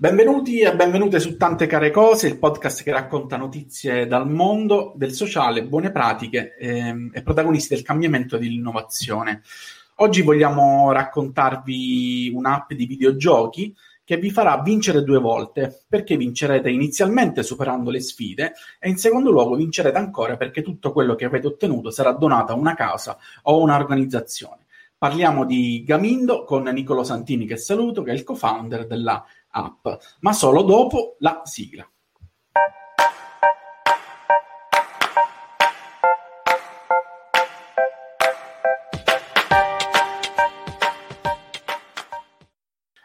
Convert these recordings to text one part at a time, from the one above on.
Benvenuti e benvenute su Tante Care Cose, il podcast che racconta notizie dal mondo del sociale, buone pratiche ehm, e protagonisti del cambiamento e dell'innovazione. Oggi vogliamo raccontarvi un'app di videogiochi che vi farà vincere due volte, perché vincerete inizialmente superando le sfide e in secondo luogo vincerete ancora perché tutto quello che avete ottenuto sarà donato a una casa o a un'organizzazione. Parliamo di Gamindo con Nicolo Santini che saluto, che è il co-founder della app, ma solo dopo la sigla.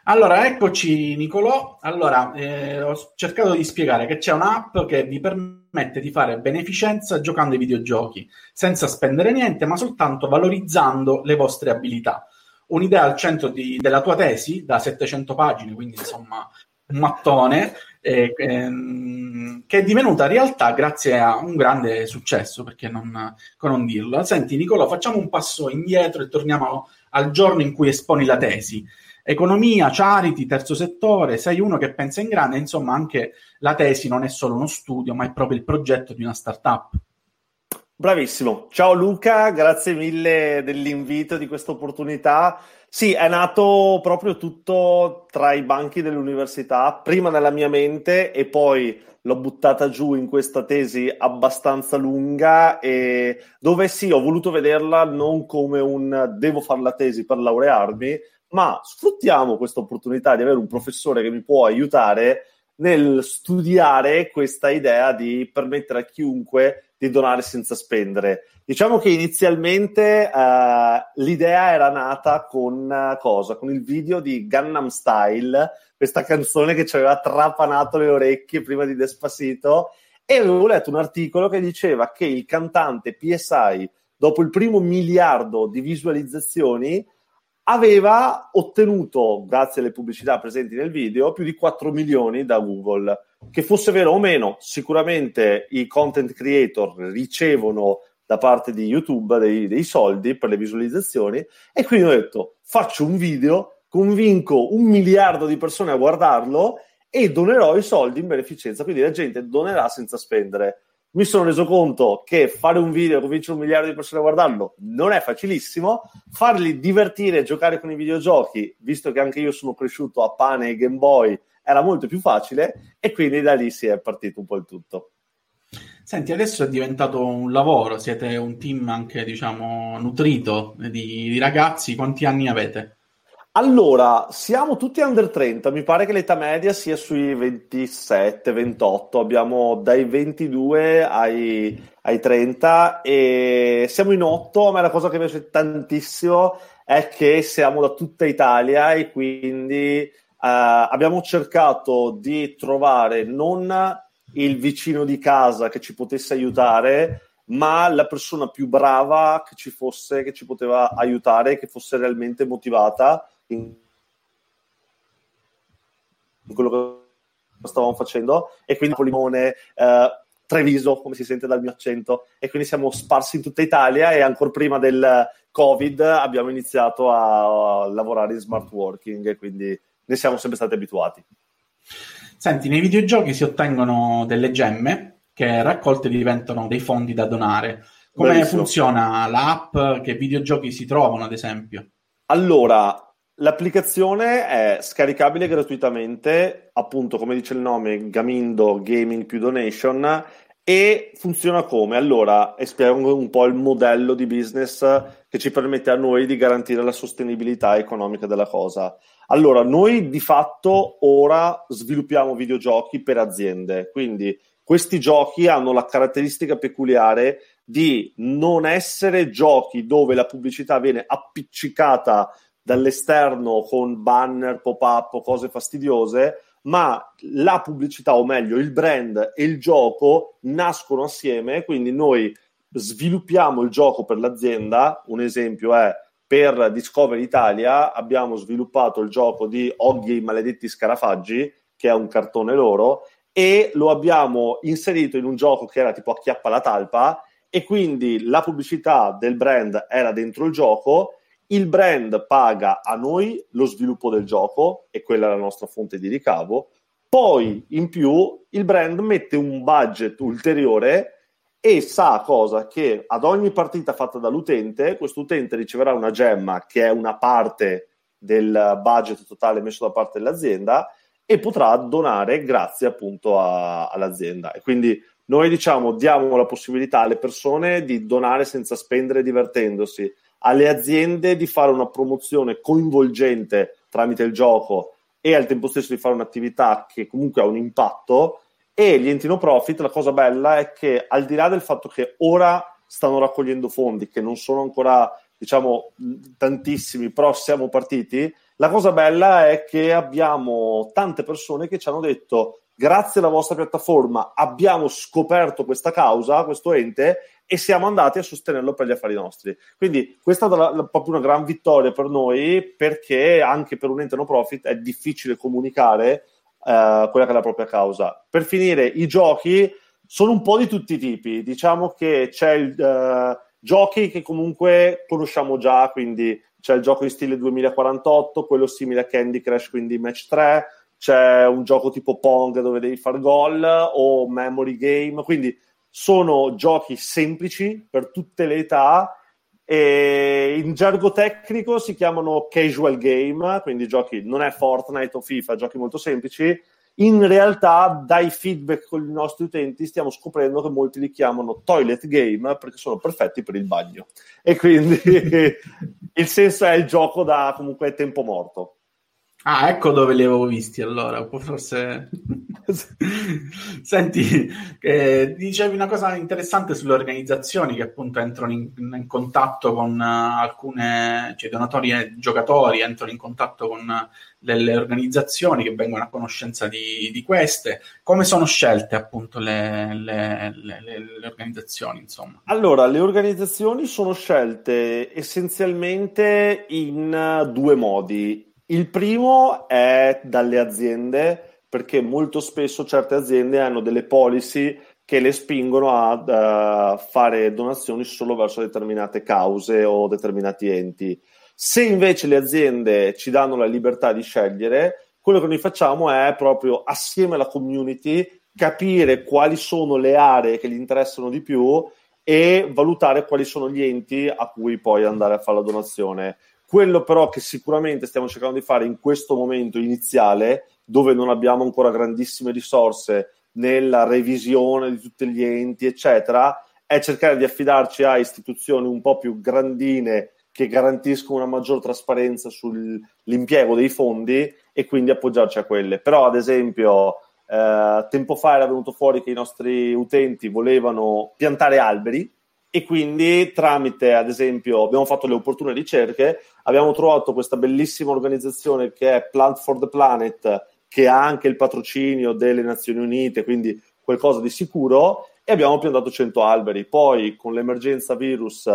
Allora, eccoci Nicolò. Allora, eh, ho cercato di spiegare che c'è un'app che vi permette di fare beneficenza giocando ai videogiochi, senza spendere niente, ma soltanto valorizzando le vostre abilità un'idea al centro di, della tua tesi da 700 pagine, quindi insomma un mattone, eh, ehm, che è divenuta realtà grazie a un grande successo, perché non, non dirlo. Senti Nicola, facciamo un passo indietro e torniamo al giorno in cui esponi la tesi. Economia, charity, terzo settore, sei uno che pensa in grande, insomma anche la tesi non è solo uno studio, ma è proprio il progetto di una startup. Bravissimo. Ciao Luca, grazie mille dell'invito, di questa opportunità. Sì, è nato proprio tutto tra i banchi dell'università, prima nella mia mente e poi l'ho buttata giù in questa tesi abbastanza lunga e dove sì, ho voluto vederla non come un devo fare la tesi per laurearmi, ma sfruttiamo questa opportunità di avere un professore che mi può aiutare nel studiare questa idea di permettere a chiunque di donare senza spendere. Diciamo che inizialmente uh, l'idea era nata con uh, cosa? Con il video di Gangnam Style, questa canzone che ci aveva trapanato le orecchie prima di Despacito, e avevo letto un articolo che diceva che il cantante PSI, dopo il primo miliardo di visualizzazioni, aveva ottenuto, grazie alle pubblicità presenti nel video, più di 4 milioni da Google. Che fosse vero o meno, sicuramente i content creator ricevono da parte di YouTube dei, dei soldi per le visualizzazioni e quindi ho detto faccio un video, convinco un miliardo di persone a guardarlo e donerò i soldi in beneficenza, quindi la gente donerà senza spendere. Mi sono reso conto che fare un video e convincere un miliardo di persone a guardarlo non è facilissimo, farli divertire e giocare con i videogiochi, visto che anche io sono cresciuto a pane e Game Boy, era molto più facile e quindi da lì si è partito un po' il tutto. Senti, adesso è diventato un lavoro, siete un team anche, diciamo, nutrito di, di ragazzi, quanti anni avete? Allora, siamo tutti under 30, mi pare che l'età media sia sui 27, 28, abbiamo dai 22 ai, ai 30 e siamo in 8, a me la cosa che mi piace tantissimo è che siamo da tutta Italia e quindi abbiamo cercato di trovare non il vicino di casa che ci potesse aiutare, ma la persona più brava che ci fosse, che ci poteva aiutare, che fosse realmente motivata in quello che stavamo facendo. E quindi Polimone eh, Treviso, come si sente dal mio accento, e quindi siamo sparsi in tutta Italia e ancora prima del Covid abbiamo iniziato a, lavorare in smart working quindi ne siamo sempre stati abituati. Senti, nei videogiochi si ottengono delle gemme che raccolte diventano dei fondi da donare. Come Bellissimo. funziona l'app? Che videogiochi si trovano, ad esempio? Allora, L'applicazione è scaricabile gratuitamente, appunto come dice il nome, Gamindo Gaming più Donation e funziona come? Allora, spiego un po' il modello di business che ci permette a noi di garantire la sostenibilità economica della cosa. Allora, noi di fatto ora sviluppiamo videogiochi per aziende, quindi questi giochi hanno la caratteristica peculiare di non essere giochi dove la pubblicità viene appiccicata dall'esterno con banner, pop-up cose fastidiose, ma la pubblicità, o meglio, il brand e il gioco nascono assieme, quindi noi sviluppiamo il gioco per l'azienda, un esempio è per Discover Italia abbiamo sviluppato il gioco di Oggi i maledetti scarafaggi, che è un cartone loro, e lo abbiamo inserito in un gioco che era tipo acchiappa la talpa, e quindi la pubblicità del brand era dentro il gioco il brand paga a noi lo sviluppo del gioco e quella è la nostra fonte di ricavo. Poi, in più, il brand mette un budget ulteriore e sa cosa? Che ad ogni partita fatta dall'utente, questo utente riceverà una gemma che è una parte del budget totale messo da parte dell'azienda e potrà donare grazie appunto a, all'azienda. E quindi noi diciamo diamo la possibilità alle persone di donare senza spendere divertendosi, alle aziende di fare una promozione coinvolgente tramite il gioco e al tempo stesso di fare un'attività che comunque ha un impatto e gli enti no profit, la cosa bella è che al di là del fatto che ora stanno raccogliendo fondi, che non sono ancora diciamo tantissimi, però siamo partiti, la cosa bella è che abbiamo tante persone che ci hanno detto grazie alla vostra piattaforma abbiamo scoperto questa causa, questo ente e siamo andati a sostenerlo per gli affari nostri. Quindi questa è stata la, la, proprio una gran vittoria per noi perché anche per un ente no profit è difficile comunicare uh, quella che è la propria causa. Per finire, i giochi sono un po' di tutti i tipi. Diciamo che c'è il, uh, giochi che comunque conosciamo già, quindi c'è il gioco in stile 2048, quello simile a Candy Crush, quindi Match 3, c'è un gioco tipo Pong dove devi fare gol o Memory Game, quindi sono giochi semplici per tutte le età e in gergo tecnico si chiamano casual game, quindi giochi non è Fortnite o FIFA, giochi molto semplici. In realtà, dai feedback con i nostri utenti, stiamo scoprendo che molti li chiamano toilet game perché sono perfetti per il bagno. E quindi il senso è il gioco da comunque tempo morto. Ah, ecco dove li avevo visti allora, forse... Senti, eh, dicevi una cosa interessante sulle organizzazioni che appunto entrano in, in contatto con uh, alcune, cioè donatori e giocatori entrano in contatto con uh, delle organizzazioni che vengono a conoscenza di, di queste. Come sono scelte appunto le, le, le, le organizzazioni, insomma? Allora, le organizzazioni sono scelte essenzialmente in uh, due modi il primo è dalle aziende, perché molto spesso certe aziende hanno delle policy che le spingono a uh, fare donazioni solo verso determinate cause o determinati enti. Se invece le aziende ci danno la libertà di scegliere, quello che noi facciamo è proprio assieme alla community capire quali sono le aree che gli interessano di più e valutare quali sono gli enti a cui poi andare a fare la donazione. Quello però che sicuramente stiamo cercando di fare in questo momento iniziale, dove non abbiamo ancora grandissime risorse nella revisione di tutti gli enti, eccetera, è cercare di affidarci a istituzioni un po' più grandine che garantiscono una maggior trasparenza sull'impiego dei fondi e quindi appoggiarci a quelle. Però, ad esempio, eh, tempo fa era venuto fuori che i nostri utenti volevano piantare alberi e quindi tramite, ad esempio, abbiamo fatto le opportune ricerche, abbiamo trovato questa bellissima organizzazione che è Plant for the Planet, che ha anche il patrocinio delle Nazioni Unite, quindi qualcosa di sicuro, e abbiamo piantato 100 alberi. Poi, con l'emergenza virus,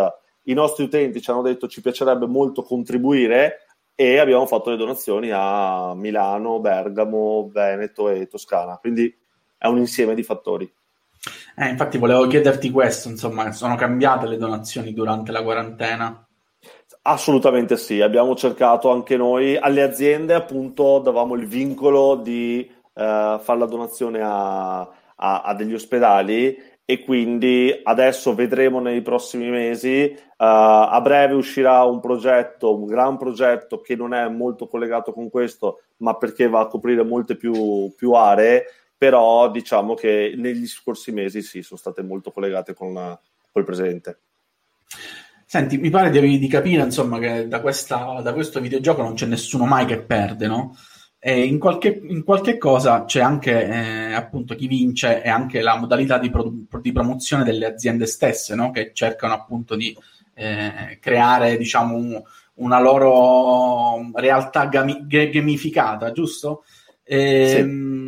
i nostri utenti ci hanno detto ci piacerebbe molto contribuire e abbiamo fatto le donazioni a Milano, Bergamo, Veneto e Toscana. Quindi è un insieme di fattori. Eh, infatti volevo chiederti questo, insomma, sono cambiate le donazioni durante la quarantena? Assolutamente sì, abbiamo cercato anche noi, alle aziende appunto davamo il vincolo di uh, fare la donazione a, a, a, degli ospedali e quindi adesso vedremo nei prossimi mesi, uh, a breve uscirà un progetto, un gran progetto che non è molto collegato con questo, ma perché va a coprire molte più, più aree però diciamo che negli scorsi mesi sì, sono state molto collegate con, la, col presente. Senti, mi pare di, di capire insomma che da, questa, da, questo videogioco non c'è nessuno mai che perde, no? E in qualche, in qualche cosa c'è anche eh, appunto chi vince e anche la modalità di, pro, di promozione delle aziende stesse, no? Che cercano appunto di eh, creare, diciamo, un, una loro realtà gami, gamificata, giusto? E, sì ehm,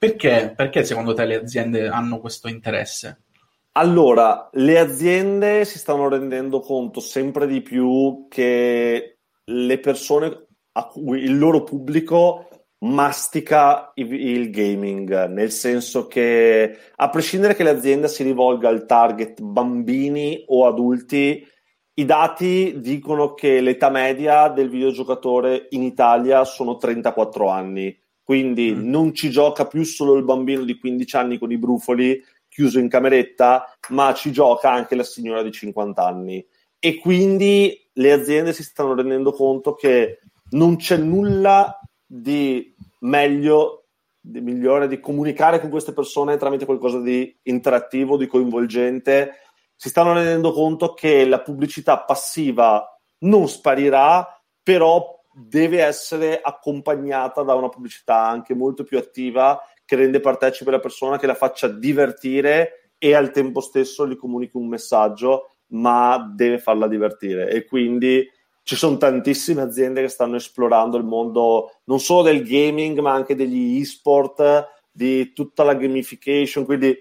perché, perché secondo te le aziende hanno questo interesse? Allora, le aziende si stanno rendendo conto sempre di più che le persone a cui il loro pubblico mastica il, gaming, nel senso che a prescindere che l'azienda si rivolga al target bambini o adulti, i dati dicono che l'età media del videogiocatore in Italia sono 34 anni quindi mm. non ci gioca più solo il bambino di 15 anni con i brufoli chiuso in cameretta, ma ci gioca anche la signora di 50 anni. E quindi le aziende si stanno rendendo conto che non c'è nulla di meglio, di migliore di comunicare con queste persone tramite qualcosa di interattivo, di coinvolgente. Si stanno rendendo conto che la pubblicità passiva non sparirà, però deve essere accompagnata da una pubblicità anche molto più attiva che rende partecipe la persona, che la faccia divertire e al tempo stesso gli comunichi un messaggio, ma deve farla divertire. E quindi ci sono tantissime aziende che stanno esplorando il mondo non solo del gaming, ma anche degli e-sport, di tutta la gamification, quindi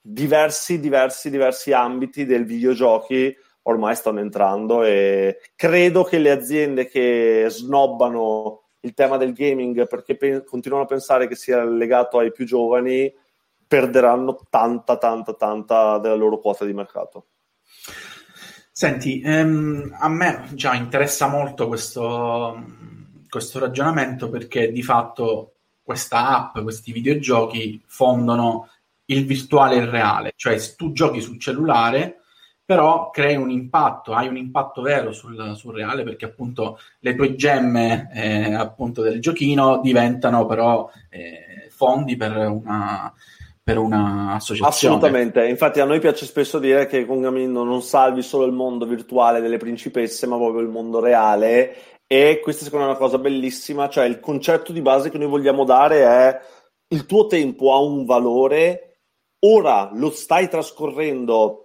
diversi, diversi, diversi ambiti del videogiochi ormai stanno entrando e credo che le aziende che snobbano il tema del gaming perché pe- continuano a pensare che sia legato ai più giovani perderanno tanta, tanta, tanta della loro quota di mercato. Senti, ehm, a me già interessa molto questo, questo ragionamento perché di fatto questa app, questi videogiochi fondono il virtuale e il reale, cioè tu giochi sul cellulare però crei un impatto, hai un impatto vero sul, sul reale perché appunto le tue gemme eh, appunto del giochino diventano però eh, fondi per una, per un'associazione. Assolutamente, infatti a noi piace spesso dire che con Gamindo non salvi solo il mondo virtuale delle principesse, ma proprio il mondo reale e questa secondo me è una cosa bellissima, cioè il concetto di base che noi vogliamo dare è il tuo tempo ha un valore, ora lo stai trascorrendo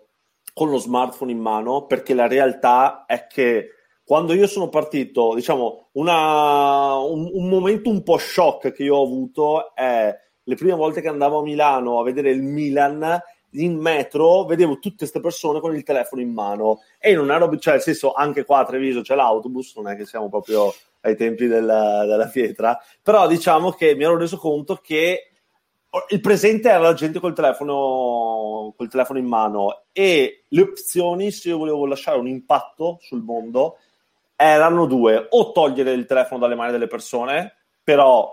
con lo smartphone in mano, perché la realtà è che quando io sono partito, diciamo, una, un, un, momento un po' shock che io ho avuto è le prime volte che andavo a Milano a vedere il Milan in metro vedevo tutte queste persone con il telefono in mano. E non ero, cioè nel senso anche qua a Treviso c'è l'autobus, non è che siamo proprio ai tempi della, della pietra, però diciamo che mi ero reso conto che il presente era la gente col telefono, col telefono in mano e le opzioni, se io volevo lasciare un impatto sul mondo, erano due: o togliere il telefono dalle mani delle persone, però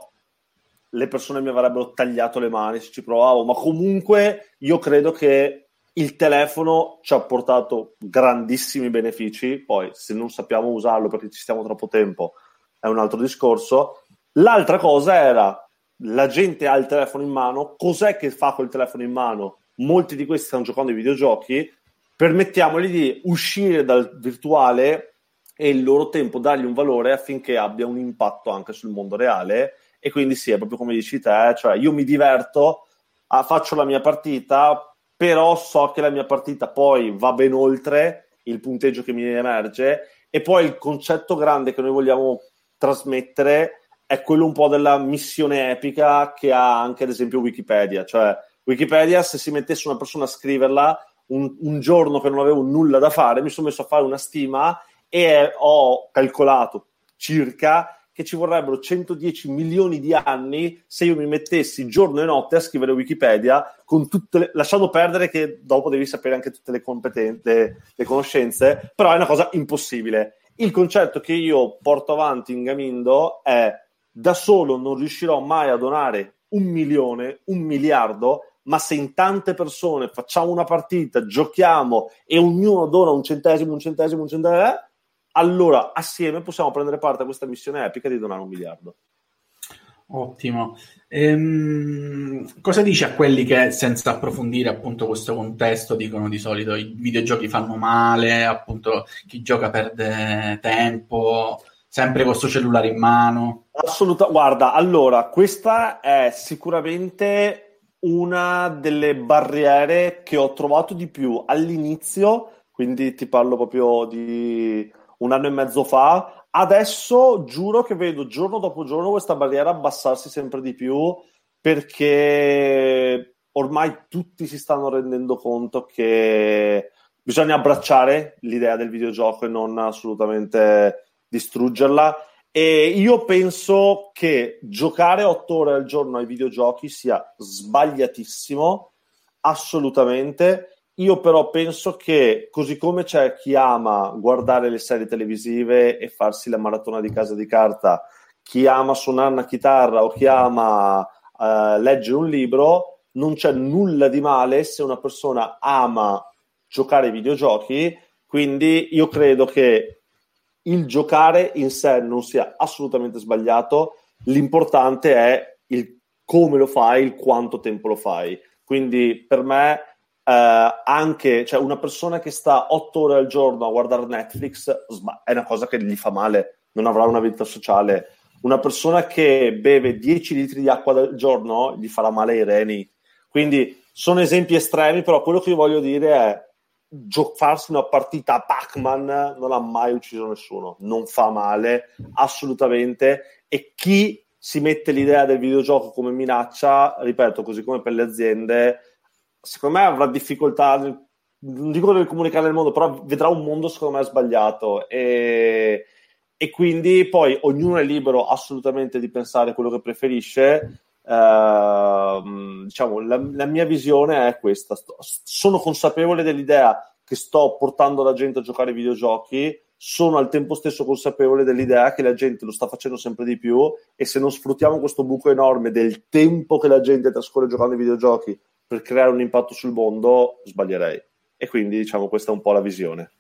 le persone mi avrebbero tagliato le mani se ci provavo, ma comunque io credo che il telefono ci ha portato grandissimi benefici, poi se non sappiamo usarlo perché ci stiamo troppo tempo è un altro discorso. L'altra cosa era la gente ha il telefono in mano, cos'è che fa col telefono in mano? Molti di questi stanno giocando ai videogiochi, permettiamogli di uscire dal virtuale e il loro tempo dargli un valore affinché abbia un impatto anche sul mondo reale. E quindi sì, è proprio come dici te, cioè io mi diverto, ah, faccio la mia partita, però so che la mia partita poi va ben oltre il punteggio che mi emerge. E poi il concetto grande che noi vogliamo trasmettere è quello un po' della missione epica che ha anche ad esempio Wikipedia, cioè Wikipedia se si mettesse una persona a scriverla un, un giorno che non avevo nulla da fare mi sono messo a fare una stima e ho calcolato circa che ci vorrebbero 110 milioni di anni se io mi mettessi giorno e notte a scrivere Wikipedia, le, lasciando perdere che dopo devi sapere anche tutte le competenze, le conoscenze, però è una cosa impossibile. Il concetto che io porto avanti in Gamindo è da solo non riuscirò mai a donare un milione, un miliardo, ma se in tante persone facciamo una partita, giochiamo e ognuno dona un centesimo, un centesimo, un centesimo, eh, allora assieme possiamo prendere parte a questa missione epica di donare un miliardo. Ottimo. Ehm, cosa dici a quelli che senza approfondire appunto questo contesto dicono di solito i videogiochi fanno male, appunto chi gioca perde tempo? Sempre con questo cellulare in mano. Assolutamente, guarda, allora, questa è sicuramente una delle barriere che ho trovato di più all'inizio, quindi ti parlo proprio di un anno e mezzo fa. Adesso giuro che vedo giorno dopo giorno questa barriera abbassarsi sempre di più perché ormai tutti si stanno rendendo conto che bisogna abbracciare l'idea del videogioco e non assolutamente distruggerla. E io penso che giocare otto ore al giorno ai videogiochi sia sbagliatissimo, assolutamente. Io però penso che, così come c'è chi ama guardare le serie televisive e farsi la maratona di casa di carta, chi ama suonare una chitarra o chi ama uh, leggere un libro, non c'è nulla di male se una persona ama giocare ai videogiochi, quindi io credo che il giocare in sé non sia assolutamente sbagliato, l'importante è il come lo fai, il quanto tempo lo fai. Quindi per me eh, anche cioè una persona che sta otto ore al giorno a guardare Netflix è una cosa che gli fa male, non avrà una vita sociale. Una persona che beve 10 litri di acqua al giorno gli farà male ai reni. Quindi sono esempi estremi, però quello che io voglio dire è gio- farsi una partita a Pac-Man non ha mai ucciso nessuno, non fa male assolutamente. E chi si mette l'idea del videogioco come minaccia, ripeto, così come per le aziende, secondo me avrà difficoltà, non dico nel comunicare nel mondo, però vedrà un mondo secondo me sbagliato e, e quindi poi ognuno è libero assolutamente di pensare quello che preferisce. Uh, diciamo, la, la, mia visione è questa. sono consapevole dell'idea che sto portando la gente a giocare ai videogiochi, sono al tempo stesso consapevole dell'idea che la gente lo sta facendo sempre di più e se non sfruttiamo questo buco enorme del tempo che la gente trascorre giocando ai videogiochi per creare un impatto sul mondo, sbaglierei. E quindi diciamo questa è un po' la visione.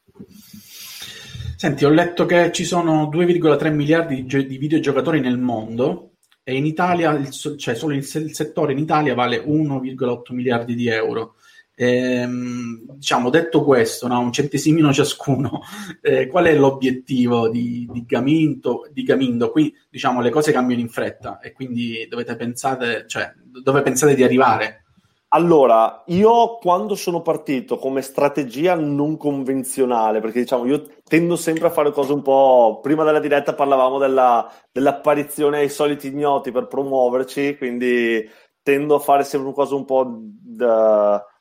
Senti, ho letto che ci sono 2,3 miliardi di, gi- di videogiocatori nel mondo e in Italia, cioè solo il, settore in Italia vale 1,8 miliardi di euro. Ehm, diciamo, detto questo, no, un centesimino ciascuno, eh, qual è l'obiettivo di, di, Gamindo, di Gamindo? Qui diciamo le cose cambiano in fretta e quindi dovete pensare, cioè, dove pensate di arrivare? Allora, io quando sono partito come strategia non convenzionale, perché diciamo io tendo sempre a fare cose un po'. Prima della diretta parlavamo della, dell'apparizione ai soliti ignoti per promuoverci, quindi tendo a fare sempre cose un po'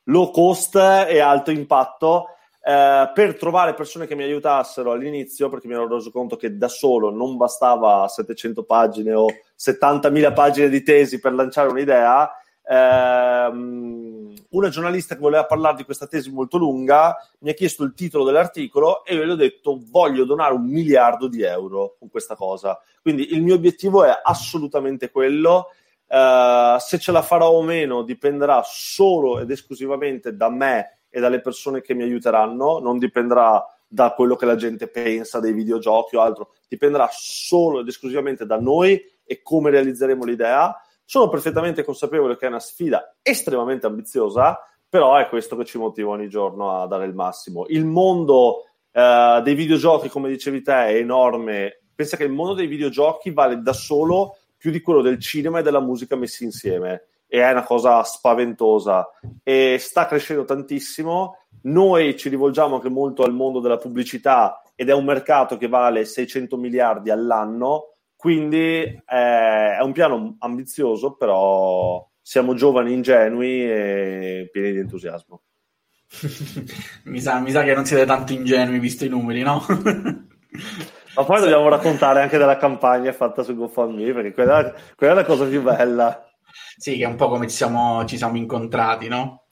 low cost e alto impatto. Eh, per trovare persone che mi aiutassero all'inizio, perché mi ero reso conto che da solo non bastava 700 pagine o 70.000 pagine di tesi per lanciare un'idea ehm, una giornalista che voleva parlare di questa tesi molto lunga mi ha chiesto il titolo dell'articolo e io gli ho detto voglio donare un miliardo di euro con questa cosa. Quindi il mio obiettivo è assolutamente quello. Uh, se ce la farò o meno dipenderà solo ed esclusivamente da me e dalle persone che mi aiuteranno, non dipenderà da quello che la gente pensa dei videogiochi o altro, dipenderà solo ed esclusivamente da noi e come realizzeremo l'idea. Sono perfettamente consapevole che è una sfida estremamente ambiziosa, però è questo che ci motiva ogni giorno a dare il massimo. Il mondo eh, dei videogiochi, come dicevi te, è enorme. Pensa che il mondo dei videogiochi vale da solo più di quello del cinema e della musica messi insieme e è una cosa spaventosa e sta crescendo tantissimo. Noi ci rivolgiamo anche molto al mondo della pubblicità ed è un mercato che vale 600 miliardi all'anno quindi eh, è un piano ambizioso, però siamo giovani, ingenui e pieni di entusiasmo. mi, sa, mi, sa, che non siete tanto ingenui visto i numeri, no? Ma poi dobbiamo raccontare anche della campagna fatta su GoFundMe, perché quella, quella, è la cosa più bella. Sì, che è un po' come ci siamo, ci siamo incontrati, no?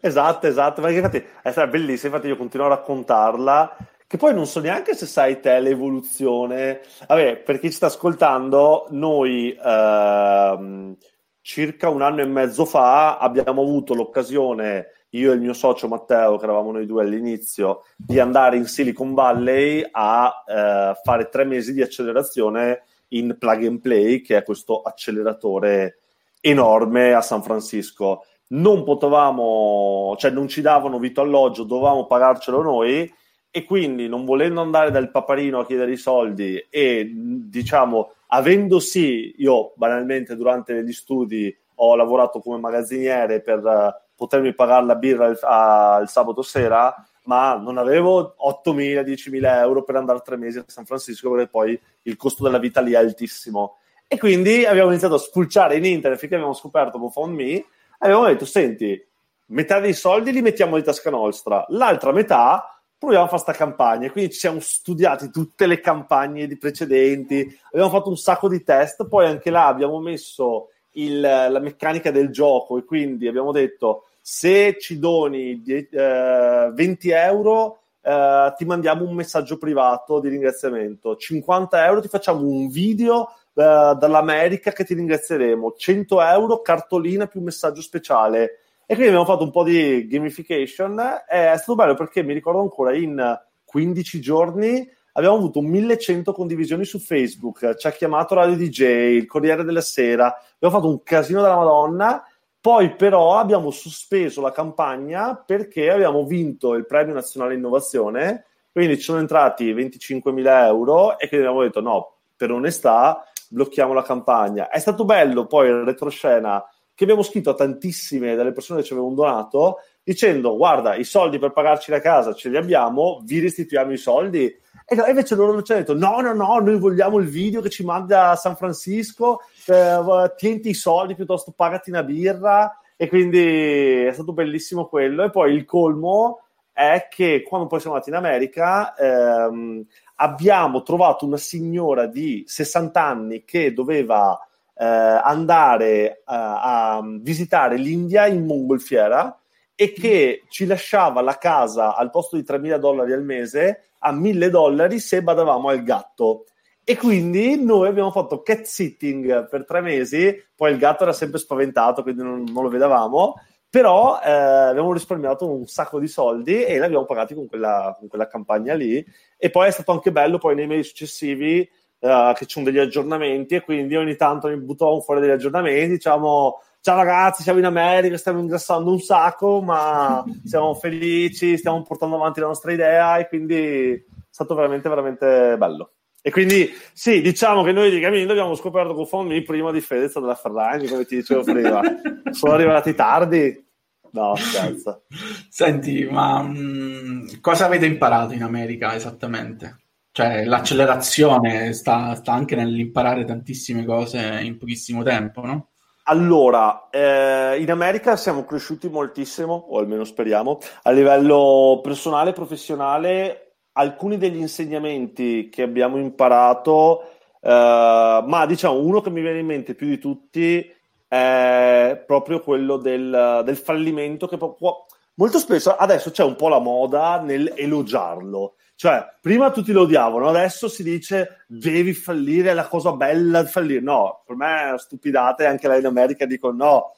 Esatto, esatto, perché infatti è bellissima, infatti io continuo a raccontarla che poi non so neanche se sai te l'evoluzione. Vabbè, per chi ci sta ascoltando, noi ehm, circa un anno e mezzo fa abbiamo avuto l'occasione, io e il mio socio Matteo, che eravamo noi due all'inizio, di andare in Silicon Valley a eh, fare tre mesi di accelerazione in Plug and Play, che è questo acceleratore enorme a San Francisco. Non potevamo, cioè non ci davano vitto alloggio, dovevamo pagarcelo noi e quindi non volendo andare dal paparino a chiedere i soldi e diciamo avendo sì io banalmente durante gli studi ho lavorato come magazziniere per uh, potermi pagare la birra il, uh, il, sabato sera ma non avevo 8.000, 10.000 euro per andare tre mesi a San Francisco perché poi il costo della vita lì è altissimo. E quindi abbiamo iniziato a spulciare in internet finché abbiamo scoperto GoFundMe abbiamo detto senti metà dei soldi li mettiamo di tasca nostra l'altra metà proviamo a fare questa campagna. Quindi ci siamo studiati tutte le campagne precedenti, abbiamo fatto un sacco di test, poi anche là abbiamo messo il, la meccanica del gioco e quindi abbiamo detto se ci doni die, eh, 20 euro eh, ti mandiamo un messaggio privato di ringraziamento, 50 euro ti facciamo un video dall'America che ti ringrazieremo, 100 euro, cartolina più messaggio speciale. E quindi abbiamo fatto un po' di gamification. È stato bello perché mi ricordo ancora in 15 giorni abbiamo avuto 1100 condivisioni su Facebook, ci ha chiamato Radio DJ, il Corriere della Sera, abbiamo fatto un casino della Madonna. Poi però abbiamo sospeso la campagna perché abbiamo vinto il Premio Nazionale Innovazione, quindi ci sono entrati 25.000 euro e quindi abbiamo detto no, per onestà blocchiamo la campagna. È stato bello poi il retroscena che abbiamo scritto a tantissime delle persone che ci avevano donato dicendo guarda i soldi per pagarci la casa ce li abbiamo, vi restituiamo i soldi. E invece loro ci hanno detto no no no noi vogliamo il video che ci manda a San Francisco eh, tienti i soldi piuttosto pagati una birra. E quindi è stato bellissimo quello. E poi il colmo è che quando poi siamo andati in America ehm, abbiamo trovato una signora di 60 anni che doveva eh, andare a, eh, a visitare l'India in mongolfiera e che ci lasciava la casa al posto di 3.000 dollari al mese a 1.000 dollari se badavamo al gatto. E quindi noi abbiamo fatto cat sitting per tre mesi, poi il gatto era sempre spaventato, quindi non, non lo vedevamo, però eh, abbiamo risparmiato un sacco di soldi e l'abbiamo pagati con quella, con quella campagna lì. E poi è stato anche bello poi nei mesi successivi uh, che ci sono degli aggiornamenti e quindi ogni tanto mi buttavamo fuori degli aggiornamenti, diciamo ciao ragazzi, siamo in America, stiamo ingrassando un sacco, ma siamo felici, stiamo portando avanti la nostra idea e quindi è stato veramente, veramente bello. E quindi sì, diciamo che noi di Gamindo abbiamo scoperto con Fonmi prima di Fedez della Ferragni, come ti dicevo prima. Sono arrivati tardi, No, scherzo. Senti, ma mh, mm, cosa avete imparato in America esattamente? Cioè, l'accelerazione sta, sta, anche nell'imparare tantissime cose in pochissimo tempo, no? Allora, eh, in America siamo cresciuti moltissimo, o almeno speriamo, a livello personale e professionale. Alcuni degli insegnamenti che abbiamo imparato, eh, ma diciamo uno che mi viene in mente più di tutti è proprio quello del, del fallimento che può, molto spesso adesso c'è un po' la moda nel elogiarlo cioè, prima tutti lo odiavano, adesso si dice devi fallire, è la cosa bella di fallire. No, per me è stupidate, anche lei in America dicono no,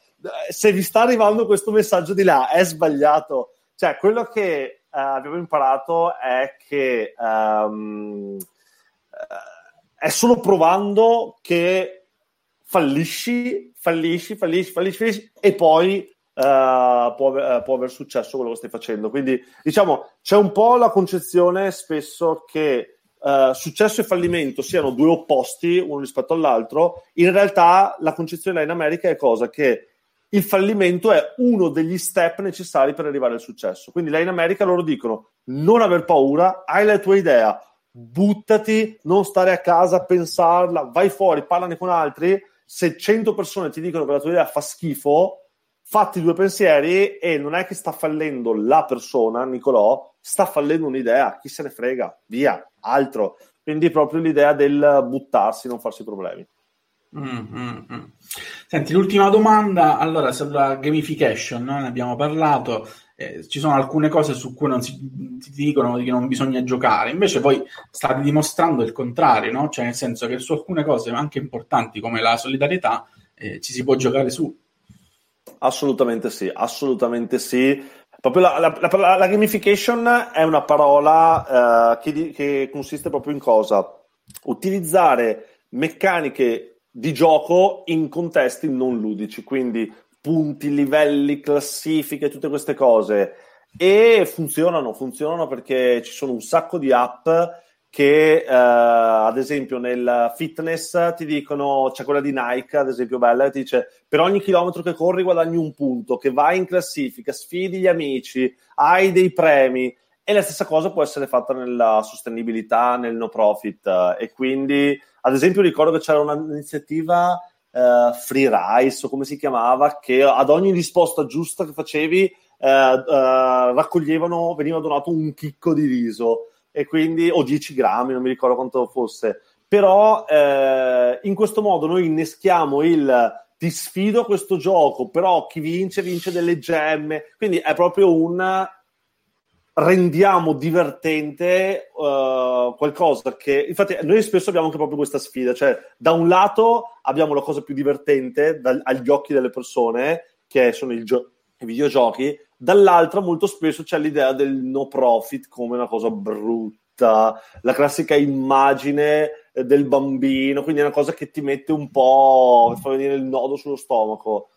se vi sta arrivando questo messaggio di là è sbagliato. Cioè, quello che uh, abbiamo imparato è che um, è solo provando che fallisci, fallisci, fallisci, fallisci, fallisci e poi uh, può, uh, può aver successo quello che stai facendo. Quindi, diciamo, c'è un po' la concezione spesso che uh, successo e fallimento siano due opposti uno rispetto all'altro. In realtà, la concezione in America è cosa che il fallimento è uno degli step necessari per arrivare al successo. Quindi, là in America loro dicono: non aver paura, hai la tua idea, buttati, non stare a casa a pensarla, vai fuori, parlane con altri. Se 100 persone ti dicono che la tua idea fa schifo, fatti due pensieri e non è che sta fallendo la persona, Nicolò, sta fallendo un'idea, chi se ne frega, via, altro. Quindi proprio l'idea del buttarsi, non farsi problemi. Mm, mm, mm. Senti, l'ultima domanda, allora, sulla gamification, no? ne abbiamo parlato, eh, ci sono alcune cose su cui non si, ti dicono che non bisogna giocare, invece poi state dimostrando il contrario, no? cioè nel senso che su alcune cose anche importanti come la solidarietà eh, ci si può giocare su. Assolutamente sì, assolutamente sì. Proprio la, la, la, la gamification è una parola uh, che, che consiste proprio in cosa? Utilizzare meccaniche di gioco in contesti non ludici, quindi punti, livelli, classifiche, tutte queste cose. E funzionano, funzionano perché ci sono un sacco di app che uh, ad esempio nel fitness ti dicono, c'è quella di Nike ad esempio bella, ti dice per ogni chilometro che corri guadagni un punto, che vai in classifica, sfidi gli amici, hai dei premi. E la stessa cosa può essere fatta nella sostenibilità, nel no profit. E quindi ad esempio ricordo che c'era un'iniziativa uh, Free Rice o come si chiamava che ad ogni risposta giusta che facevi uh, raccoglievano, veniva donato un chicco di riso e quindi, o 10 grammi, non mi ricordo quanto fosse. Però eh, in questo modo noi inneschiamo il ti sfido a questo gioco, però chi vince vince delle gemme, quindi è proprio un rendiamo divertente uh, qualcosa che infatti noi spesso abbiamo anche proprio questa sfida cioè da un lato abbiamo la cosa più divertente da, agli occhi delle persone che sono gio- i videogiochi dall'altro molto spesso c'è l'idea del no profit come una cosa brutta la classica immagine eh, del bambino quindi è una cosa che ti mette un po' fa venire il nodo sullo stomaco.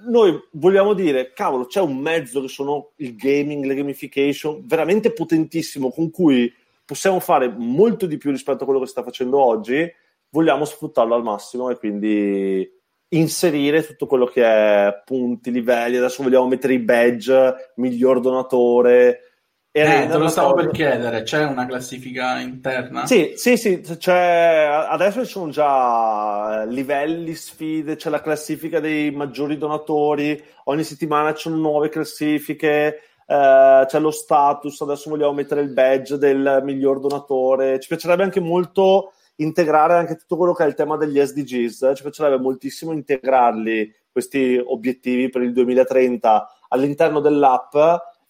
Noi vogliamo dire, cavolo, c'è un mezzo che sono il gaming, la gamification, veramente potentissimo, con cui possiamo fare molto di più rispetto a quello che sta facendo oggi, vogliamo sfruttarlo al massimo e quindi inserire tutto quello che è punti, livelli, adesso vogliamo mettere i badge, miglior donatore, eh, te lo stavo per chiedere, c'è una classifica interna? Sì, sì, sì, c'è, adesso ci sono già livelli, sfide, c'è la classifica dei maggiori donatori, ogni settimana ci sono nuove classifiche, eh, c'è lo status, adesso vogliamo mettere il badge del miglior donatore, ci piacerebbe anche molto integrare anche tutto quello che è il tema degli SDGs, ci piacerebbe moltissimo integrarli, questi obiettivi per il 2030 all'interno dell'app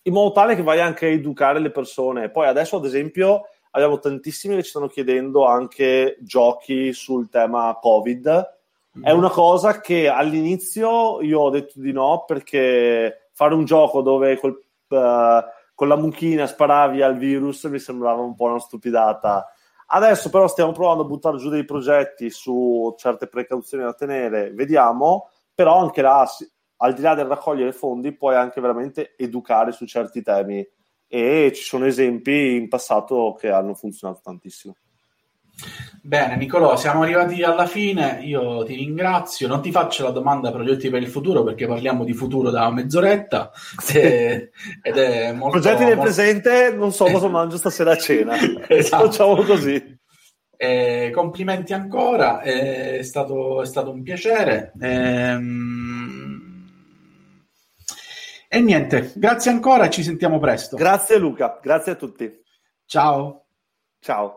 in modo tale che vai anche a educare le persone. Poi adesso, ad esempio, abbiamo tantissimi che ci stanno chiedendo anche giochi sul tema Covid. È una cosa che all'inizio io ho detto di no perché fare un gioco dove col, uh, con la mucchina sparavi al virus mi sembrava un po' una stupidata. Adesso però stiamo provando a buttare giù dei progetti su certe precauzioni da tenere, vediamo, però anche là al di là del raccogliere fondi, puoi anche veramente educare su certi temi e ci sono esempi in passato che hanno funzionato tantissimo. Bene, Nicolò, siamo arrivati alla fine. Io ti ringrazio. Non ti faccio la domanda progetti per il futuro perché parliamo di futuro da mezz'oretta. E, ed è molto, progetti del molto... presente, non so cosa mangio stasera a cena. esatto. Facciamo così. Eh, complimenti ancora, è stato, è stato un piacere. Ehm e niente, grazie ancora ci sentiamo presto. Grazie Luca, grazie a tutti. Ciao. Ciao.